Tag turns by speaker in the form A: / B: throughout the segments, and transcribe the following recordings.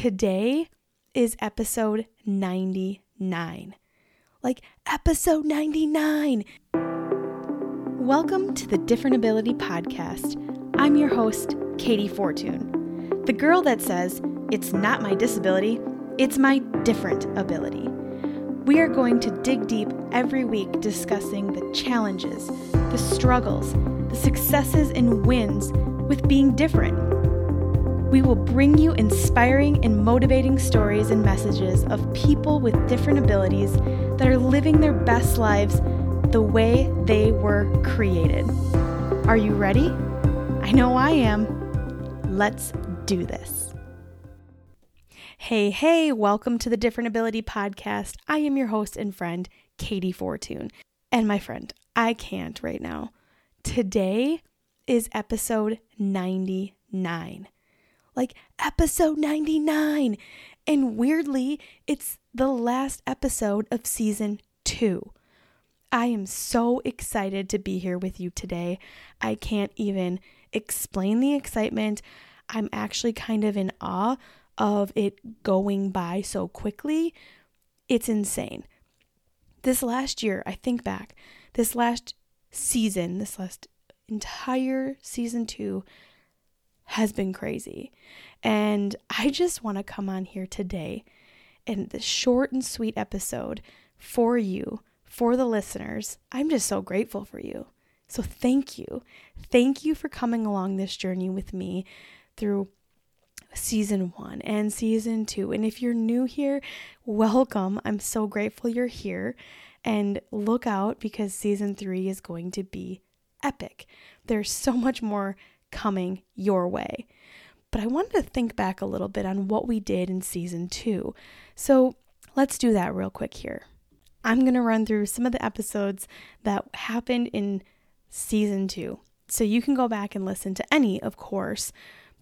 A: Today is episode 99. Like, episode 99. Welcome to the Different Ability Podcast. I'm your host, Katey Fortun, the girl that says, It's not my disability, it's my different ability. We are going to dig deep every week discussing the challenges, the struggles, the successes, and wins with being different. We will bring you inspiring and motivating stories and messages of people with different abilities that are living their best lives the way they were created. Are you ready? I know I am. Let's do this. Hey, hey, welcome to the Different Ability Podcast. I am your host and friend, Katey Fortun. And my friend, I can't right now. Today is episode 99. Like, episode 99. And weirdly, it's the last episode of season two. I am so excited to be here with you today. I can't even explain the excitement. I'm actually kind of in awe of it going by so quickly, it's insane. This last year, I think back, this last season, this last entire season two has been crazy. And I just want to come on here today in this short and sweet episode for you, for the listeners. I'm just so grateful for you. So thank you. Thank you for coming along this journey with me through season one and season two. And if you're new here, welcome. I'm so grateful you're here. And look out because season three is going to be epic. There's so much more coming your way. But I wanted to think back a little bit on what we did in season two. So let's do that real quick here. I'm going to run through some of the episodes that happened in season two. So you can go back and listen to any, of course,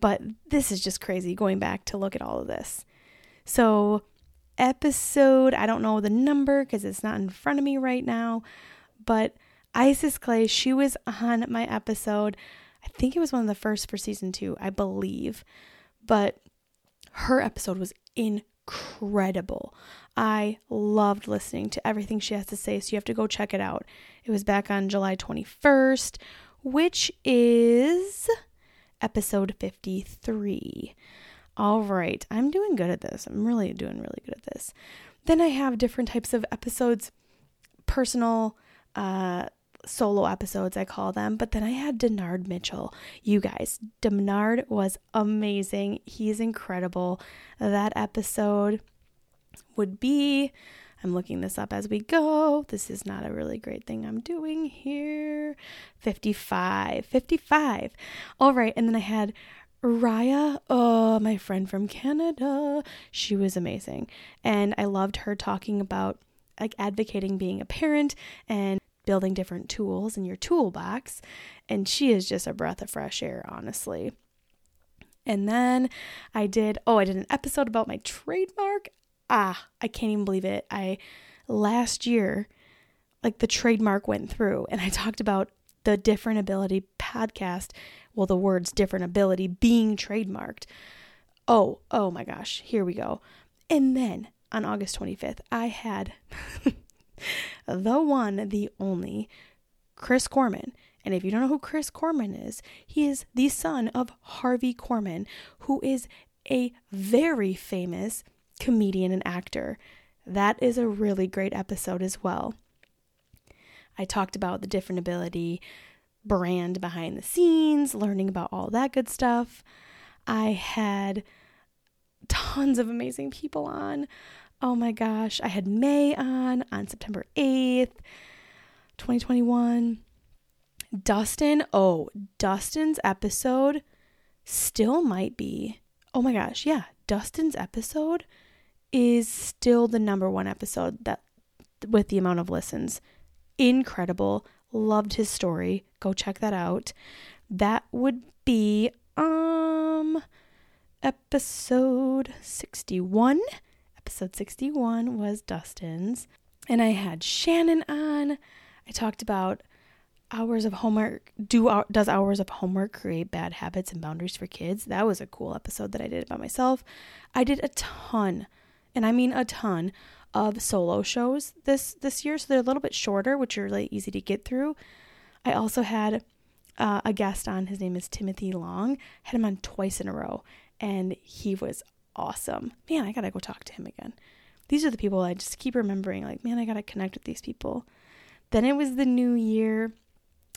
A: but this is just crazy going back to look at all of this. So, episode, I don't know the number because it's not in front of me right now, but Isis Clay, she was on my episode. I think it was one of the first for season two, I believe. But her episode was incredible. I loved listening to everything she has to say, so you have to go check it out. It was back on July 21st, which is episode 53. All right, I'm doing good at this. I'm really doing really good at this. Then I have different types of episodes, personal, uh, solo episodes, I call them. But then I had Denard Mitchell. You guys, Denard was amazing. He's incredible. That episode would be I'm looking this up as we go. This is not a really great thing I'm doing here. 55. 55. All right. And then I had Raya, oh, my friend from Canada. She was amazing. And I loved her talking about like advocating being a parent and building different tools in your toolbox. And she is just a breath of fresh air, honestly. And then I did, oh, I did an episode about my trademark ah, I can't even believe it. I last year, like the trademark went through, and I talked about the Different Ability podcast. Well, the words different ability being trademarked. Oh, oh my gosh, here we go. And then on August 25th, I had the one, the only Chris Korman. And if you don't know who Chris Korman is, he is the son of Harvey Korman, who is a very famous comedian and actor. That is a really great episode as well. I talked about the different ability brand behind the scenes, learning about all that good stuff. I had tons of amazing people on. Oh my gosh, I had May on on September 8th, 2021. Dustin, oh, Dustin's episode still might be. Oh my gosh, yeah, Dustin's episode is still the number one episode that with the amount of listens. Incredible. Loved his story. Go check that out. That would be um episode 61. Episode 61 was Dustin's. And I had Shannon on. I talked about hours of homework. Do does hours of homework create bad habits and boundaries for kids? That was a cool episode that i did by myself. I did a ton and i mean a ton of solo shows this this year so they're a little bit shorter which are really easy to get through. I also had uh, a guest on. His name is timothy long. Had him on twice in a row and he was awesome man i gotta go talk to him again these are the people i just keep remembering like man i gotta connect with these people then it was the new year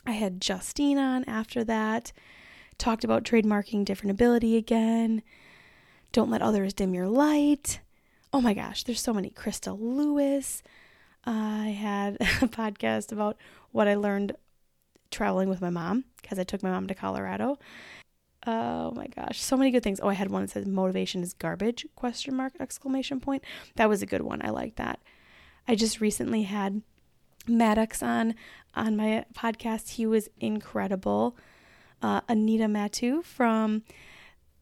A: I had Justine on after that, talked about trademarking different ability again. Don't let others dim your light. Oh my gosh, there's so many. Krista Lewis. I had a podcast about what I learned traveling with my mom because I took my mom to Colorado. Oh my gosh, so many good things. Oh, I had one that says motivation is garbage question mark exclamation point. That was a good one. I like that. I just recently had Maddox on on my podcast. He was incredible. Uh, Anita Matu from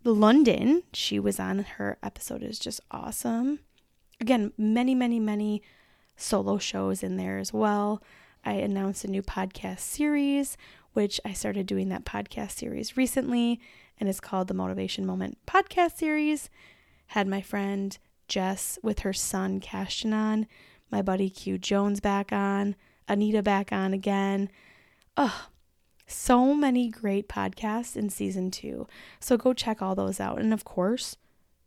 A: London, she was on. Her episode is just awesome. Again, many, many, many solo shows in there as well. I announced a new podcast series, which I started doing that podcast series recently, and it's called the Motivation Moment Podcast Series. Had my friend Jess with her son Cashton on, my buddy Q Jones back on. Anita back on again. Oh, so many great podcasts in season two. So go check all those out. And of course,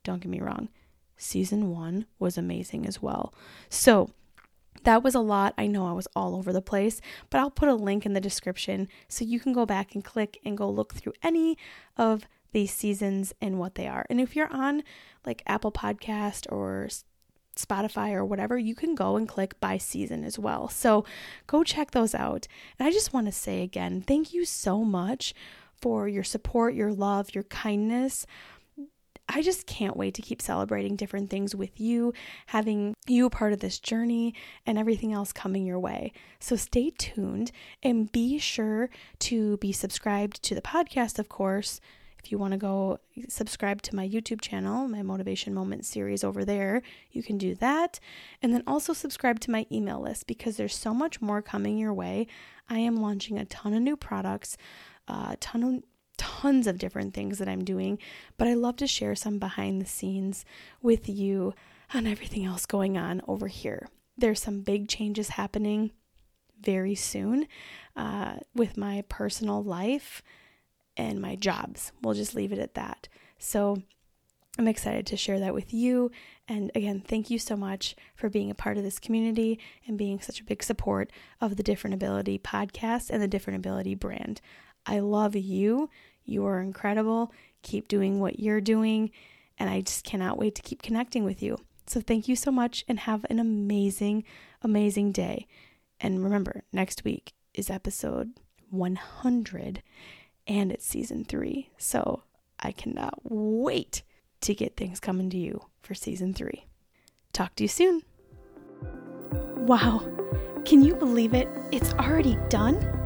A: don't get me wrong, season one was amazing as well. So that was a lot. I know I was all over the place, but I'll put a link in the description so you can go back and click and go look through any of these seasons and what they are. And if you're on like Apple Podcast or Spotify or whatever, you can go and click by season as well. So go check those out. And I just want to say again, thank you so much for your support, your love, your kindness. I just can't wait to keep celebrating different things with you, having you a part of this journey, and everything else coming your way. So stay tuned and be sure to be subscribed to the podcast, of course if you want to go subscribe to my YouTube channel, my Motivation Moments series over there, you can do that. And then also subscribe to my email list because there's so much more coming your way. I am launching a ton of new products, a uh, ton of tons of different things that I'm doing, but I love to share some behind the scenes with you on everything else going on over here. There's some big changes happening very soon uh, with my personal life and my jobs. We'll just leave it at that. So I'm excited to share that with you. And again, thank you so much for being a part of this community and being such a big support of the Different Ability podcast and the Different Ability brand. I love you. You are incredible. Keep doing what you're doing. And I just cannot wait to keep connecting with you. So thank you so much and have an amazing, amazing day. And remember, next week is episode 100 and it's season three. So I cannot wait to get things coming to you for season three. Talk to you soon. Wow, can you believe it? It's already done?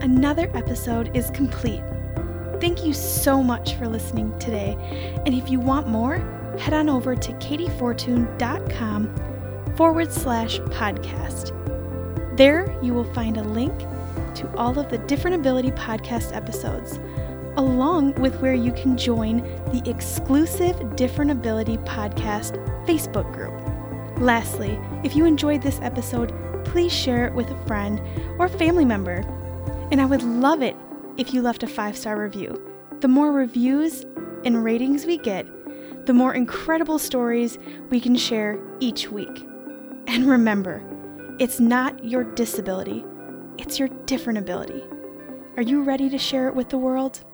A: Another episode is complete. Thank you so much for listening today. And if you want more, head on over to kateyfortun.com forward slash podcast. There you will find a link to all of the Different Ability podcast episodes, along with where you can join the exclusive Different Ability podcast Facebook group. Lastly, if you enjoyed this episode, please share it with a friend or family member. And I would love it if you left a five star review. The more reviews and ratings we get, the more incredible stories we can share each week. And remember, it's not your disability it's your different ability. Are you ready to share it with the world?